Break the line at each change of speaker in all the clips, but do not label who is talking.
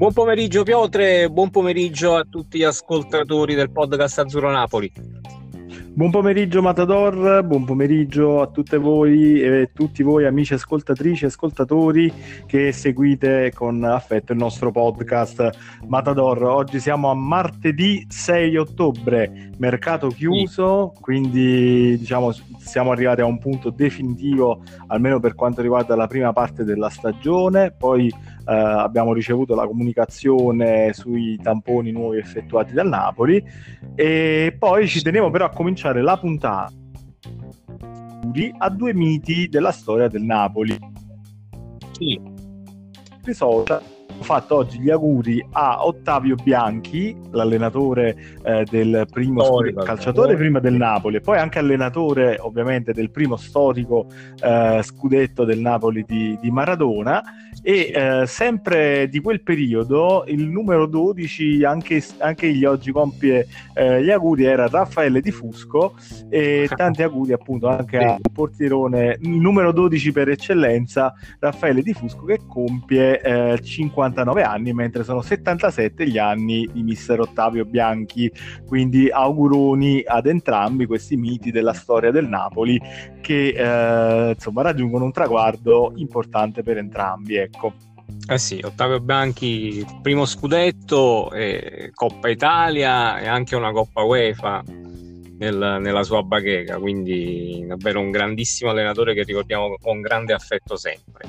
Buon pomeriggio Piotre, buon pomeriggio a tutti gli ascoltatori del podcast Azzurro Napoli.
Buon pomeriggio Matador, buon pomeriggio a tutte voi e tutti voi amici ascoltatrici e ascoltatori che seguite con affetto il nostro podcast Matador. Oggi siamo a martedì 6 ottobre, mercato chiuso, quindi diciamo siamo arrivati a un punto definitivo almeno per quanto riguarda la prima parte della stagione, poi eh, abbiamo ricevuto la comunicazione sui tamponi nuovi effettuati dal Napoli e poi ci tenevo però a cominciare la puntata a due miti della storia del Napoli. Sì. Risolta fatto oggi gli auguri a Ottavio Bianchi, l'allenatore eh, del primo storico, calciatore prima del Napoli e poi anche allenatore ovviamente del primo storico eh, scudetto del Napoli di, di Maradona e eh, sempre di quel periodo il numero 12 anche, anche gli oggi compie eh, gli auguri era Raffaele Di Fusco e tanti auguri appunto anche al portierone numero 12 per eccellenza Raffaele Di Fusco che compie eh, 59 anni mentre sono 77 gli anni di mister Ottavio Bianchi quindi auguroni ad entrambi questi miti della storia del Napoli che eh, insomma raggiungono un traguardo importante per entrambi ecco.
Eh sì, Ottavio Bianchi, primo scudetto, eh, Coppa Italia e anche una Coppa UEFA nel, nella sua bacheca, quindi davvero un grandissimo allenatore che ricordiamo con grande affetto sempre.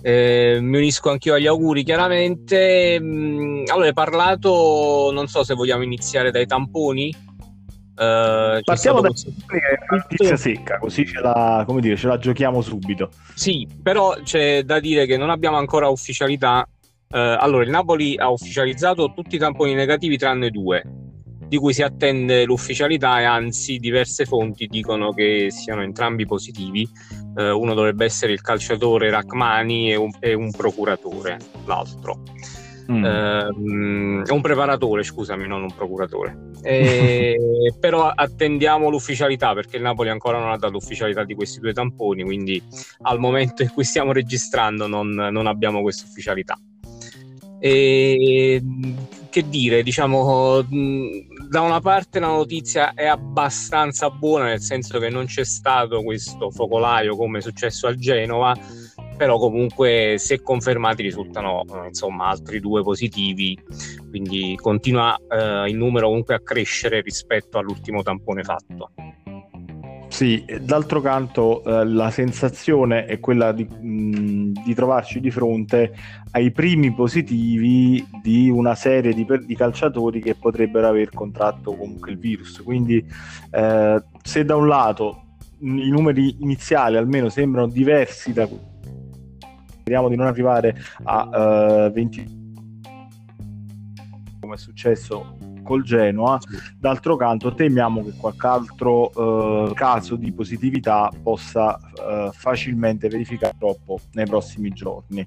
Eh, mi unisco anch'io agli auguri chiaramente. Mm, allora, hai parlato, non so se vogliamo iniziare dai tamponi
Uh, Partiamo da notizia secca, così ce la, dire, ce la, giochiamo subito.
Sì, però c'è da dire che non abbiamo ancora ufficialità. Uh, allora, il Napoli ha ufficializzato tutti i tamponi negativi tranne due, di cui si attende l'ufficialità e anzi diverse fonti dicono che siano entrambi positivi. Uh, uno dovrebbe essere il calciatore Rachmani e un, e un procuratore, l'altro. Mm. Eh, è un preparatore, scusami, non un procuratore. E, però attendiamo l'ufficialità perché il Napoli ancora non ha dato ufficialità di questi due tamponi, quindi al momento in cui stiamo registrando non, non abbiamo questa ufficialità. E, che dire, diciamo, da una parte la notizia è abbastanza buona, nel senso che non c'è stato questo focolaio come è successo al Genova però comunque se confermati risultano eh, insomma altri due positivi quindi continua eh, il numero comunque a crescere rispetto all'ultimo tampone fatto
sì, d'altro canto eh, la sensazione è quella di, mh, di, trovarci di fronte ai primi positivi di una serie di, di, calciatori che potrebbero aver contratto comunque il virus. Quindi eh, se da un lato i numeri iniziali almeno sembrano diversi da speriamo di non arrivare a uh, 20 come è successo col Genoa. D'altro canto temiamo che qualche altro uh, caso di positività possa uh, facilmente verificare troppo nei prossimi giorni.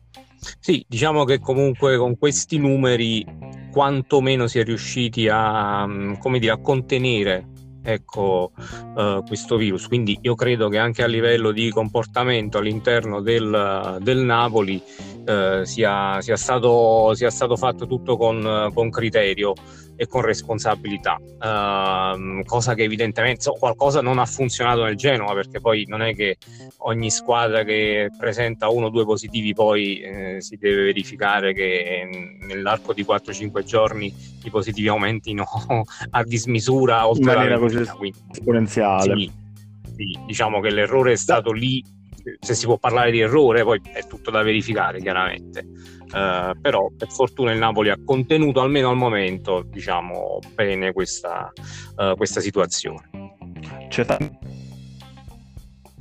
Sì, diciamo che comunque con questi numeri quantomeno si è riusciti a, mm, dire, a contenere ecco, uh, questo virus. Quindi io credo che anche a livello di comportamento all'interno del, del Napoli uh, sia, sia, stato, sia, stato, fatto tutto con, con criterio e con responsabilità, uh, cosa che evidentemente so, qualcosa non ha funzionato nel Genoa perché poi non è che ogni squadra che presenta uno o due positivi poi eh, si deve verificare che nell'arco di 4-5 giorni i positivi aumentino a dismisura oltre
in maniera così esponenziale.
Sì, sì, diciamo che l'errore è stato lì, se si può parlare di errore poi è tutto da verificare chiaramente. Uh, però per fortuna il Napoli ha contenuto almeno al momento diciamo bene questa, uh, questa situazione.
C'è tanti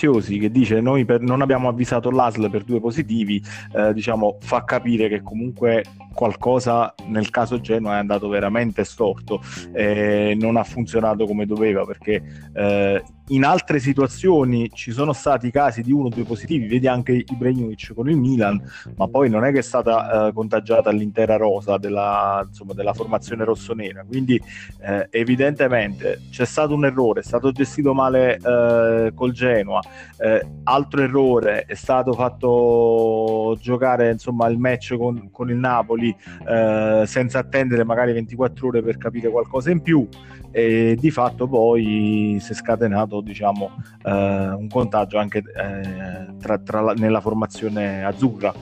che dice noi per, non abbiamo avvisato l'ASL per due positivi eh, diciamo fa capire che comunque qualcosa nel caso Genoa è andato veramente storto e non ha funzionato come doveva perché eh, in altre situazioni ci sono stati casi di uno o due positivi, vedi anche Ibrahimovic con il Milan, ma poi non è che è stata eh, contagiata l'intera rosa della, insomma, della formazione rossonera, quindi eh, evidentemente c'è stato un errore, è stato gestito male eh, col Genoa, eh, altro errore è stato fatto giocare insomma, il match con, con il Napoli Napoli eh, senza attendere magari 24 ore per capire qualcosa in più. E di fatto poi si è scatenato diciamo, eh, un contagio anche eh, tra, tra la, nella formazione azzurra.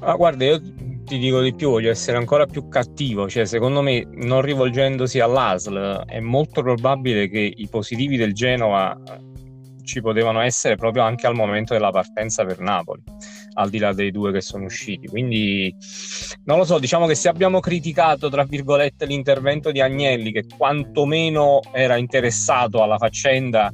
Ah, guarda, io ti dico di più, voglio essere ancora più cattivo, cioè secondo me non rivolgendosi all'ASL è molto probabile che i positivi del Genova ci potevano essere proprio anche al momento della partenza per Napoli, al di là dei due che sono usciti. Quindi non lo so, diciamo che se abbiamo criticato, tra virgolette, l'intervento di Agnelli, che quantomeno era interessato alla faccenda,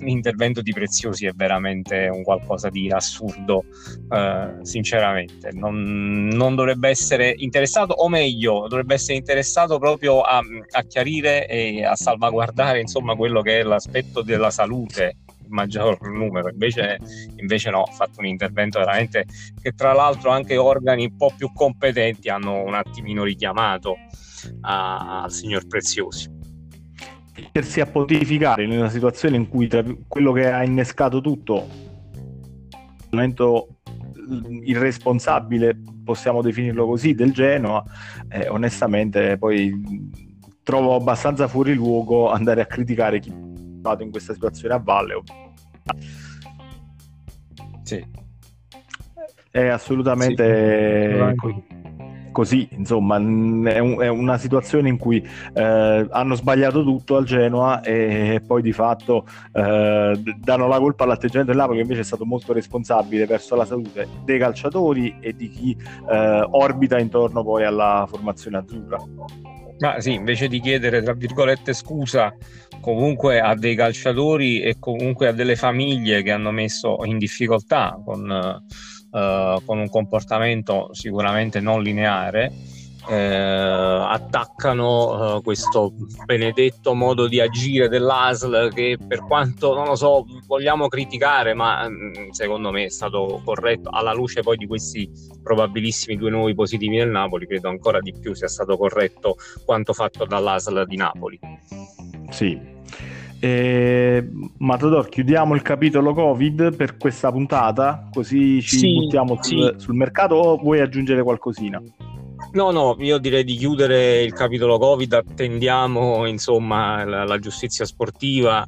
l'intervento di Preziosi è veramente un qualcosa di assurdo, eh, sinceramente. Non, non, dovrebbe essere interessato, o meglio, dovrebbe essere interessato proprio a, a chiarire e a salvaguardare insomma quello che è l'aspetto della salute maggior numero, invece, invece no, ha fatto un intervento veramente che tra l'altro anche organi un po' più competenti hanno un attimino richiamato al signor Preziosi.
Mettersi a pontificare in una situazione in cui tra quello che ha innescato tutto momento irresponsabile possiamo definirlo così del Genoa eh, onestamente poi trovo abbastanza fuori luogo andare a criticare chi stato in questa situazione a valle.
Sì.
È assolutamente sì. così, insomma, è, un, è, una situazione in cui eh, hanno sbagliato tutto al Genoa e poi di fatto eh, danno la colpa all'atteggiamento del Napoli che invece è stato molto responsabile verso la salute dei calciatori e di chi eh, orbita intorno poi alla formazione azzurra.
Ma sì, invece di chiedere, tra virgolette, scusa comunque a dei calciatori e comunque a delle famiglie che hanno messo in difficoltà con, uh, con un comportamento sicuramente non lineare, eh, attaccano uh, questo benedetto modo di agire dell'ASL che per quanto non lo so vogliamo criticare ma mm, secondo me è stato corretto alla luce poi di questi probabilissimi due nuovi positivi nel Napoli credo ancora di più sia stato corretto quanto fatto dall'ASL di Napoli
sì eh, Matador, chiudiamo il capitolo Covid per questa puntata, così ci sì, buttiamo sul, sì. sul mercato o vuoi aggiungere qualcosina?
No, no, io direi di chiudere il capitolo Covid, attendiamo insomma la, la giustizia sportiva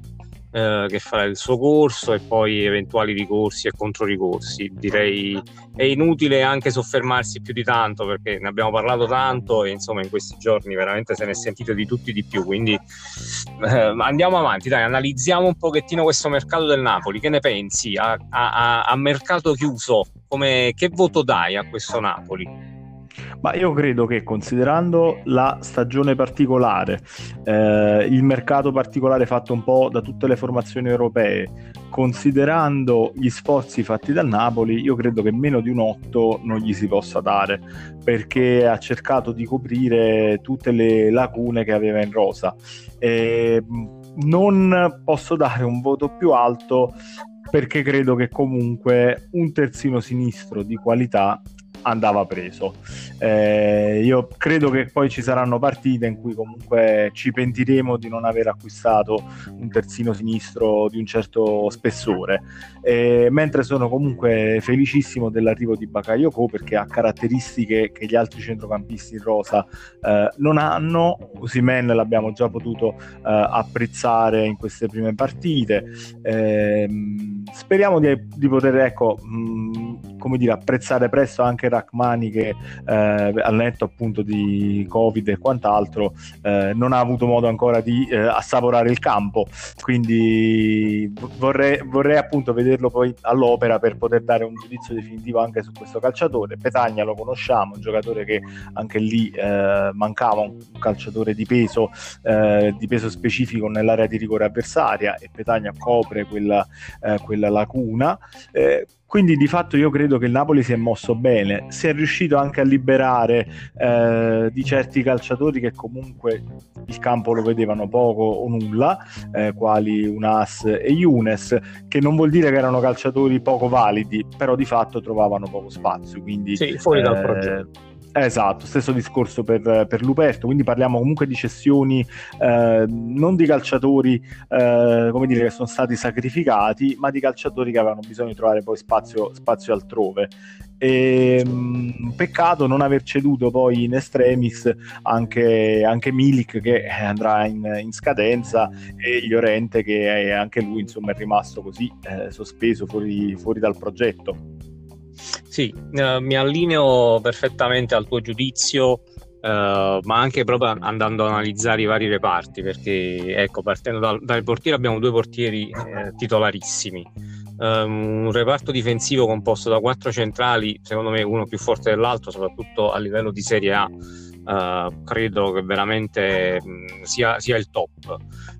eh, che farà il suo corso e poi eventuali ricorsi e controricorsi. Direi è inutile anche soffermarsi più di tanto perché ne abbiamo parlato tanto e insomma in questi giorni veramente se ne è sentito di tutti di più. Quindi eh, andiamo avanti, dai, analizziamo un pochettino questo mercato del Napoli. Che ne pensi? A, a, a mercato chiuso, come, che voto dai a questo Napoli?
Ma io credo che considerando la stagione particolare, eh, il mercato particolare fatto un po' da tutte le formazioni europee, considerando gli sforzi fatti dal Napoli, io credo che meno di un 8 non gli si possa dare, perché ha cercato di coprire tutte le lacune che aveva in rosa. E non posso dare un voto più alto perché credo che comunque un terzino sinistro di qualità andava preso. Eh, io credo che poi ci saranno partite in cui comunque ci pentiremo di non aver acquistato un terzino sinistro di un certo spessore, eh, mentre sono comunque felicissimo dell'arrivo di Bakayoko perché ha caratteristiche che gli altri centrocampisti in rosa eh, non hanno. Osimen l'abbiamo già potuto eh, apprezzare in queste prime partite. Ehm, speriamo di, di poter ecco, mh, come dire, apprezzare presto anche Rachmani che eh, al netto appunto di Covid e quant'altro eh, non ha avuto modo ancora di eh, assaporare il campo, quindi vorrei, vorrei appunto vederlo poi all'opera per poter dare un giudizio definitivo anche su questo calciatore. Petagna lo conosciamo, un giocatore che anche lì eh, mancava un calciatore di peso, eh, di peso specifico nell'area di rigore avversaria e Petagna copre quella, eh, quella lacuna. Quindi di fatto io credo che il Napoli si è mosso bene, si è riuscito anche a liberare eh, di certi calciatori che comunque il campo lo vedevano poco o nulla, eh, quali Unas e Younes, che non vuol dire che erano calciatori poco validi, però di fatto trovavano poco spazio. Quindi,
sì, fuori dal eh, progetto
Esatto, stesso discorso per, per, Luperto, quindi parliamo comunque di cessioni eh, non di calciatori eh, come dire, che sono stati sacrificati, ma di calciatori che avevano bisogno di trovare poi spazio, spazio altrove. E, mh, peccato non aver ceduto poi in extremis anche, anche Milik che andrà in, in, scadenza e Llorente che è, anche lui insomma, è rimasto così eh, sospeso fuori, fuori dal progetto.
Sì, eh, mi allineo perfettamente al tuo giudizio, eh, ma anche proprio andando ad analizzare i vari reparti, perché ecco, partendo dal, dal portiere abbiamo due portieri eh, titolarissimi. Um, un reparto difensivo composto da quattro centrali, secondo me uno più forte dell'altro, soprattutto a livello di Serie A. Uh, credo che veramente mh, sia, sia, il top.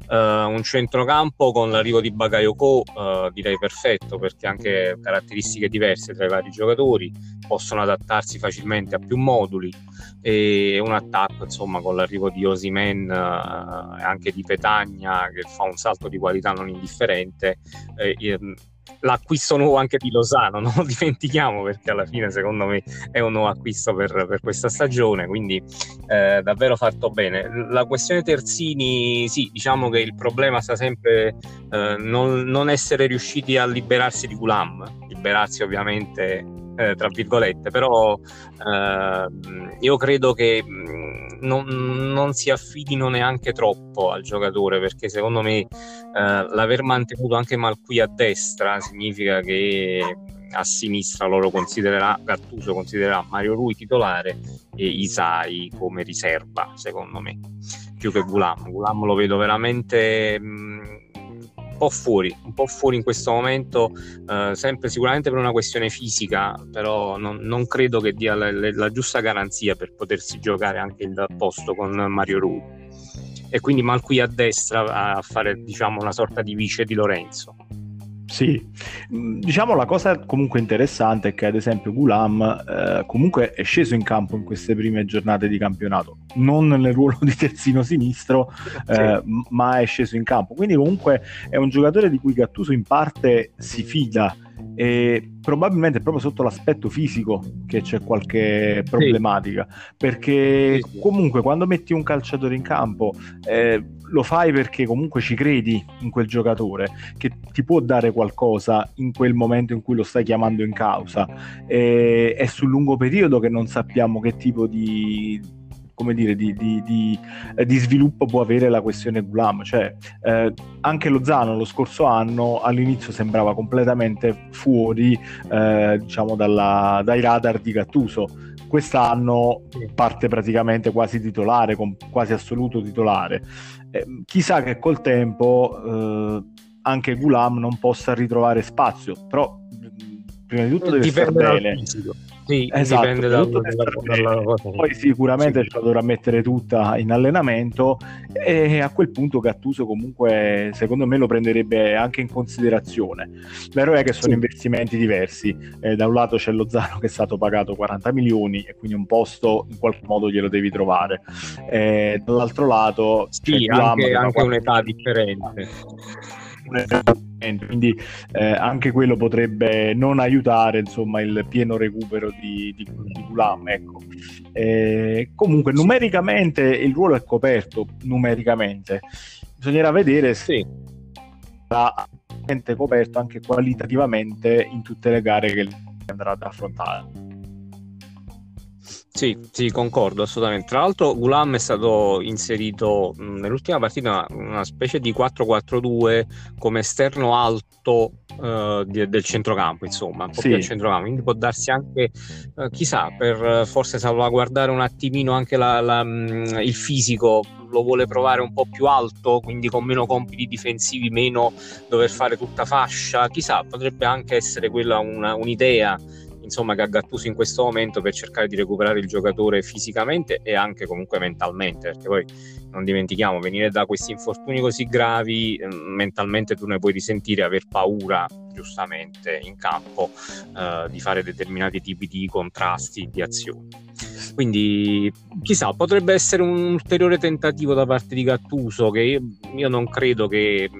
Uh, un centrocampo con l'arrivo di Bagayoko uh, direi perfetto perché anche caratteristiche diverse tra i vari giocatori, possono adattarsi facilmente a più moduli e un attacco insomma con l'arrivo di Osimen e anche di Petagna che fa un salto di qualità non indifferente. Eh, l'acquisto nuovo anche di Lozano, non lo dimentichiamo perché alla fine secondo me è un nuovo acquisto per, per questa stagione, quindi eh, davvero fatto bene. La questione Terzini, sì, diciamo che il problema sta sempre eh, non, non, essere riusciti a liberarsi di Gulam, liberarsi ovviamente eh, tra virgolette, però eh, io credo che mm, non, non, si affidino neanche troppo al giocatore perché secondo me eh, l'aver mantenuto anche Malqui a destra significa che a sinistra loro considererà Gattuso considererà Mario Rui titolare e Isai come riserva secondo me più che Gulam. Gulam lo vedo veramente mh, mm, po' fuori, un po' fuori in questo momento, eh, sempre sicuramente per una questione fisica, però non, non credo che dia la, la, giusta garanzia per potersi giocare anche il posto con Mario Rui. E quindi Malqui a destra a fare diciamo una sorta di vice di Lorenzo.
Sì, mm, diciamo la cosa comunque interessante è che ad esempio Gulam eh, comunque è sceso in campo in queste prime giornate di campionato, non nel ruolo di terzino sinistro, eh, sì. ma è sceso in campo, quindi comunque è un giocatore di cui Gattuso in parte si fida e probabilmente è proprio sotto l'aspetto fisico che c'è qualche problematica sì. perché comunque quando metti un calciatore in campo eh, lo fai perché comunque ci credi in quel giocatore che ti può dare qualcosa in quel momento in cui lo stai chiamando in causa e, è sul lungo periodo che non sappiamo che tipo di come dire, di, di, di, eh, di, sviluppo può avere la questione Gulam. Cioè, eh, anche Lozano lo scorso anno all'inizio sembrava completamente fuori eh, diciamo dalla, dai radar di Gattuso. Quest'anno parte praticamente quasi titolare, quasi assoluto titolare. Eh, chissà che col tempo eh, anche Gulam non possa ritrovare spazio, però prima di tutto deve Dipende stare bene. Fisico sì, esatto, dipende dal, dalla, dalla cosa. Poi sicuramente sì. ce la dovrà mettere tutta in allenamento e a quel punto Gattuso comunque secondo me lo prenderebbe anche in considerazione. Vero è che sono sì. investimenti diversi, eh, da un lato c'è lo Zano che è stato pagato 40 milioni e quindi un posto in qualche modo glielo devi trovare, eh, dall'altro lato
sì, anche, anche un'età differente
quindi eh, anche quello potrebbe non aiutare insomma, il pieno recupero di, di, di Gulam. Ecco. Eh, comunque, numericamente il ruolo è coperto. Numericamente bisognerà vedere se sarà coperto anche qualitativamente in tutte le gare che andrà ad affrontare.
Sì, sì, concordo assolutamente. Tra l'altro, Gulam è stato inserito mh, nell'ultima partita una, una, specie di 4-4-2 come esterno alto uh, di, del centrocampo, insomma, un po' sì. più al centrocampo. Quindi può darsi anche, uh, chissà, per forse salvaguardare un attimino anche la, la, mh, il fisico. Lo vuole provare un po' più alto, quindi con meno compiti difensivi, meno dover fare tutta fascia. Chissà, potrebbe anche essere quella una, un'idea insomma, che ha Gattuso in questo momento per cercare di recuperare il giocatore fisicamente e anche comunque mentalmente, perché poi non dimentichiamo, venire da questi infortuni così gravi, eh, mentalmente tu ne puoi risentire, aver paura giustamente in campo eh, di fare determinati tipi di contrasti, di azioni. Quindi chissà, potrebbe essere un ulteriore tentativo da parte di Gattuso che io, io non credo che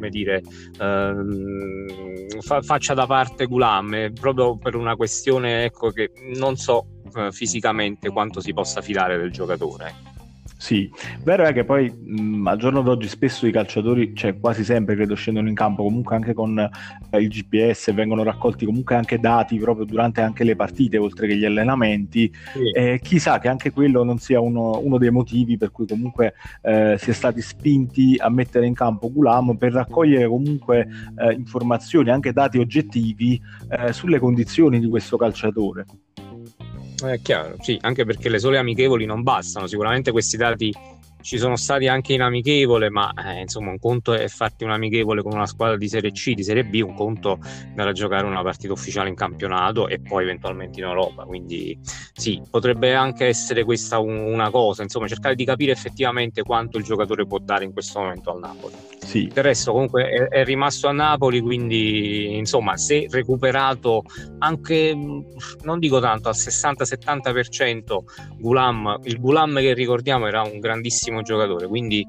come dire, ehm, fa, faccia da parte Gulam, proprio per una questione ecco, che non so eh, fisicamente quanto si possa fidare del giocatore.
Sì, vero è che poi mh, al giorno d'oggi spesso i calciatori, cioè quasi sempre credo scendono in campo comunque anche con eh, il GPS, vengono raccolti comunque anche dati proprio durante anche le partite oltre che gli allenamenti. Sì. Eh, chissà che anche quello non sia uno, uno dei motivi per cui comunque eh, si è stati spinti a mettere in campo Gulam per raccogliere comunque eh, informazioni, anche dati oggettivi eh, sulle condizioni di questo calciatore.
È chiaro, sì, anche perché le sole amichevoli non bastano, sicuramente questi dati ci sono stati anche in amichevole, ma eh, insomma un conto è farti un amichevole con una squadra di Serie C, di Serie B, un conto era giocare una partita ufficiale in campionato e poi eventualmente in Europa, quindi sì, potrebbe anche essere questa un, una cosa, insomma cercare di capire effettivamente quanto il giocatore può dare in questo momento al Napoli. Sì. Del resto comunque è, è rimasto a Napoli, quindi insomma se recuperato anche, non dico tanto, al 60-70% Gulam, il Gulam che ricordiamo era un grandissimo giocatore, quindi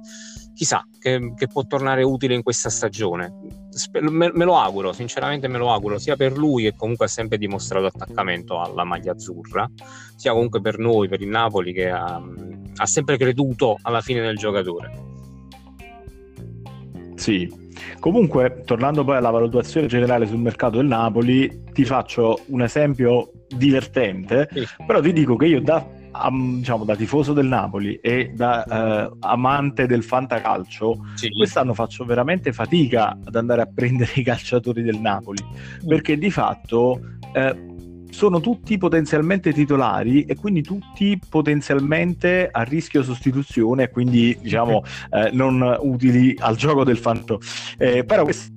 chissà che, che può tornare utile in questa stagione. Me, me, lo auguro, sinceramente me lo auguro, sia per lui che comunque ha sempre dimostrato attaccamento alla maglia azzurra, sia comunque per noi, per il Napoli che ha, ha sempre creduto alla fine del giocatore.
Sì, comunque tornando poi alla valutazione generale sul mercato del Napoli, ti faccio un esempio divertente, sì. però ti dico che io da, um, diciamo, da tifoso del Napoli e da uh, amante del fantacalcio, sì. quest'anno faccio veramente fatica ad andare a prendere i calciatori del Napoli, perché di fatto... Uh, sono tutti potenzialmente titolari e quindi tutti potenzialmente a rischio sostituzione quindi diciamo eh, non utili al gioco del fanto. Eh, però questo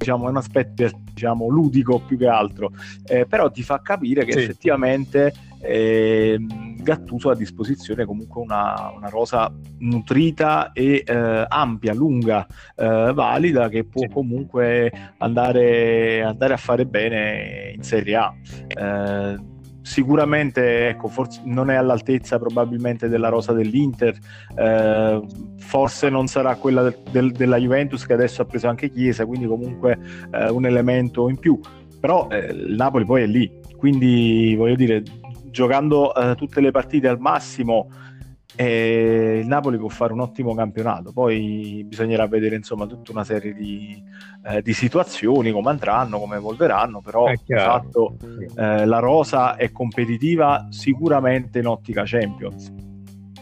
diciamo, è un aspetto diciamo, ludico più che altro, eh, però ti fa capire che sì. effettivamente eh, Gattuso ha a disposizione comunque una, una rosa nutrita e eh, ampia, lunga, eh, valida che può comunque andare, andare, a fare bene in Serie A. Eh, sicuramente ecco, forse non è all'altezza probabilmente della rosa dell'Inter, eh, forse non sarà quella del, del, della Juventus che adesso ha preso anche Chiesa, quindi comunque eh, un elemento in più, però eh, il Napoli poi è lì, quindi voglio dire, giocando eh, tutte le partite al massimo e il Napoli può fare un ottimo campionato, poi bisognerà vedere insomma tutta una serie di, eh, di situazioni, come andranno, come evolveranno, però di fatto eh, la rosa è competitiva sicuramente in ottica Champions.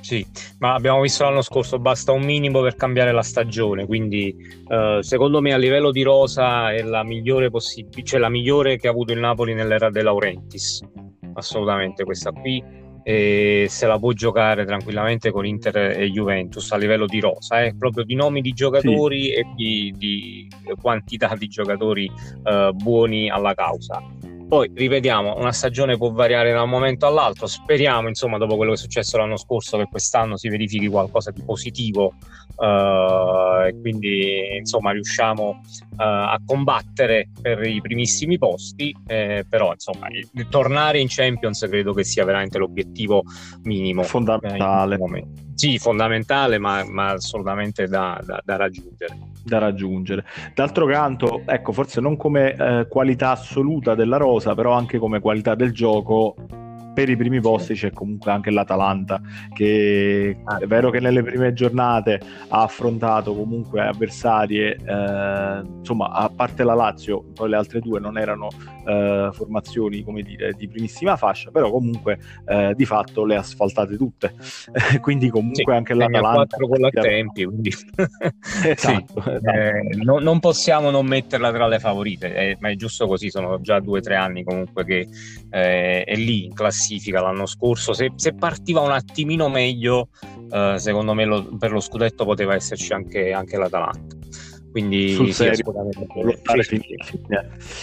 Sì, ma abbiamo visto l'anno scorso, basta un minimo per cambiare la stagione, quindi eh, secondo me a livello di rosa è la migliore possibile, cioè la migliore che ha avuto il Napoli nell'era De Laurentiis, assolutamente questa qui e se la può giocare tranquillamente con Inter e Juventus a livello di rosa, eh? proprio di nomi di giocatori sì. e di, di, quantità di giocatori eh, buoni alla causa. Poi ripetiamo, una stagione può variare da un momento all'altro. Speriamo, insomma, dopo quello che è successo l'anno scorso, che quest'anno si verifichi qualcosa di positivo uh, e quindi insomma riusciamo uh, a combattere per i primissimi posti. Eh, però, insomma, tornare in Champions credo che sia veramente l'obiettivo minimo.
Fondamentale.
Eh, sì, fondamentale, ma, ma assolutamente da, da, da raggiungere
da raggiungere. D'altro canto, ecco, forse non come eh, qualità assoluta della rosa, però anche come qualità del gioco, per i primi posti c'è comunque anche l'Atalanta che è vero che nelle prime giornate ha affrontato comunque avversarie eh, insomma a parte la Lazio poi le altre due non erano eh, formazioni come dire di primissima fascia però comunque eh, di fatto le ha asfaltate tutte. Quindi comunque sì, anche l'Atalanta 4
con la tempi quindi. Esatto, sì, esatto. Eh, no, non possiamo non metterla tra le favorite eh, ma è giusto così sono già due o tre anni comunque che eh, è lì in classifica classifica l'anno scorso. Se, se partiva un attimino meglio, eh, secondo me lo, per lo scudetto poteva esserci anche, anche l'Atalanta. Quindi
Sul sì,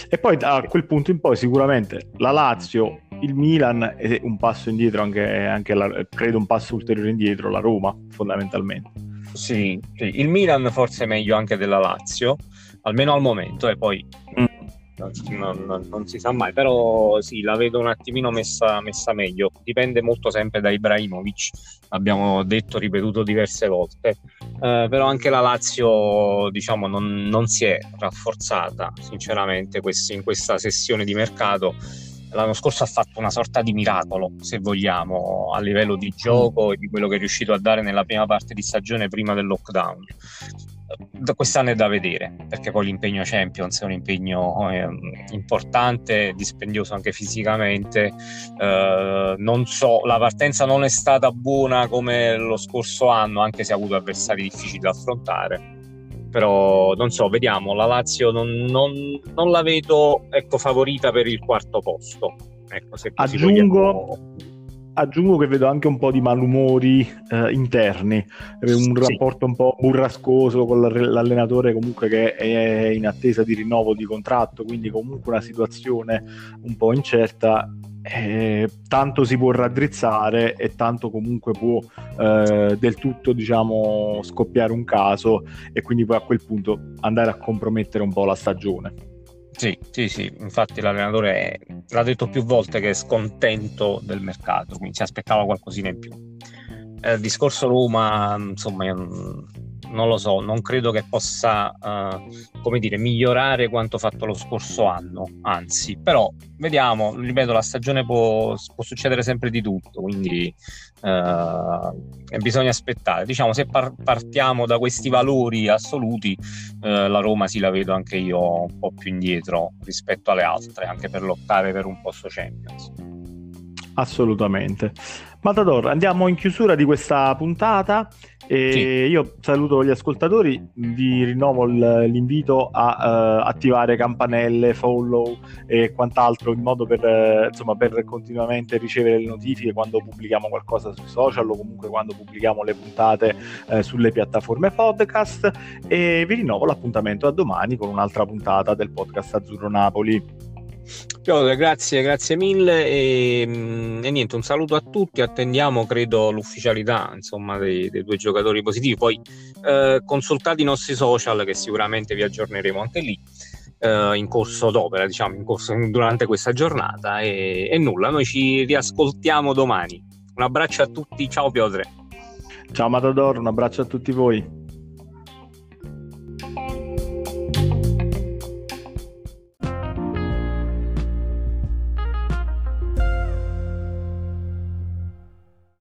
E poi da quel punto in poi sicuramente la Lazio, il Milan e un passo indietro, anche, anche la, credo un passo ulteriore indietro, la Roma fondamentalmente.
Sì, sì, il Milan forse è meglio anche della Lazio, almeno al momento, e poi mm non, non, non, si sa mai, però sì, la vedo un attimino messa, messa, meglio. Dipende molto sempre da Ibrahimovic, abbiamo detto, ripetuto diverse volte. Eh, però anche la Lazio, diciamo, non, non si è rafforzata, sinceramente, quest- in questa sessione di mercato. l'anno scorso ha fatto una sorta di miracolo, se vogliamo, a livello di gioco e di quello che è riuscito a dare nella prima parte di stagione prima del lockdown. Quest'anno è da vedere perché poi l'impegno Champions è un impegno eh, importante, dispendioso anche fisicamente. Eh, non so, la partenza non è stata buona come lo scorso anno, anche se ha avuto avversari difficili da affrontare però non so, vediamo, la Lazio non, non, non la vedo ecco, favorita per il quarto posto. Ecco,
aggiungo, aggiungo, che vedo anche un po' di malumori eh, interni, un rapporto sì. un po' burrascoso con l'allenatore comunque che è in attesa di rinnovo di contratto, quindi comunque una situazione un po' incerta eh, tanto si può raddrizzare e tanto comunque può eh, del tutto diciamo scoppiare un caso e quindi poi a quel punto andare a compromettere un po' la stagione.
Sì, sì, sì, infatti l'allenatore l'ha detto più volte che è scontento del mercato, quindi si aspettava qualcosina in più. Eh, discorso Roma, insomma, non lo so, non credo che possa, uh, come dire, migliorare quanto fatto lo scorso anno, anzi, però vediamo, ripeto, la stagione può, può succedere sempre di tutto, quindi uh, bisogna aspettare. Diciamo, se par- partiamo da questi valori assoluti, uh, la Roma sì la vedo anche io un po' più indietro rispetto alle altre, anche per lottare per un posto Champions.
Assolutamente. Matador, andiamo in chiusura di questa puntata. Sì. Io saluto gli ascoltatori, vi rinnovo l'invito a uh, attivare campanelle, follow e quant'altro in modo per, uh, insomma, per continuamente ricevere le notifiche quando pubblichiamo qualcosa sui social o comunque quando pubblichiamo le puntate uh, sulle piattaforme podcast e vi rinnovo l'appuntamento a domani con un'altra puntata del podcast Azzurro Napoli.
Piotr, grazie, grazie mille e, mm, e, niente, un saluto a tutti, attendiamo credo l'ufficialità insomma, dei, dei due giocatori positivi, poi eh, consultate i nostri social che sicuramente vi aggiorneremo anche lì eh, in corso d'opera, diciamo, in corso, durante questa giornata e, e nulla, noi ci riascoltiamo domani. Un abbraccio a tutti, ciao Piotr.
Ciao Matador, un abbraccio a tutti voi.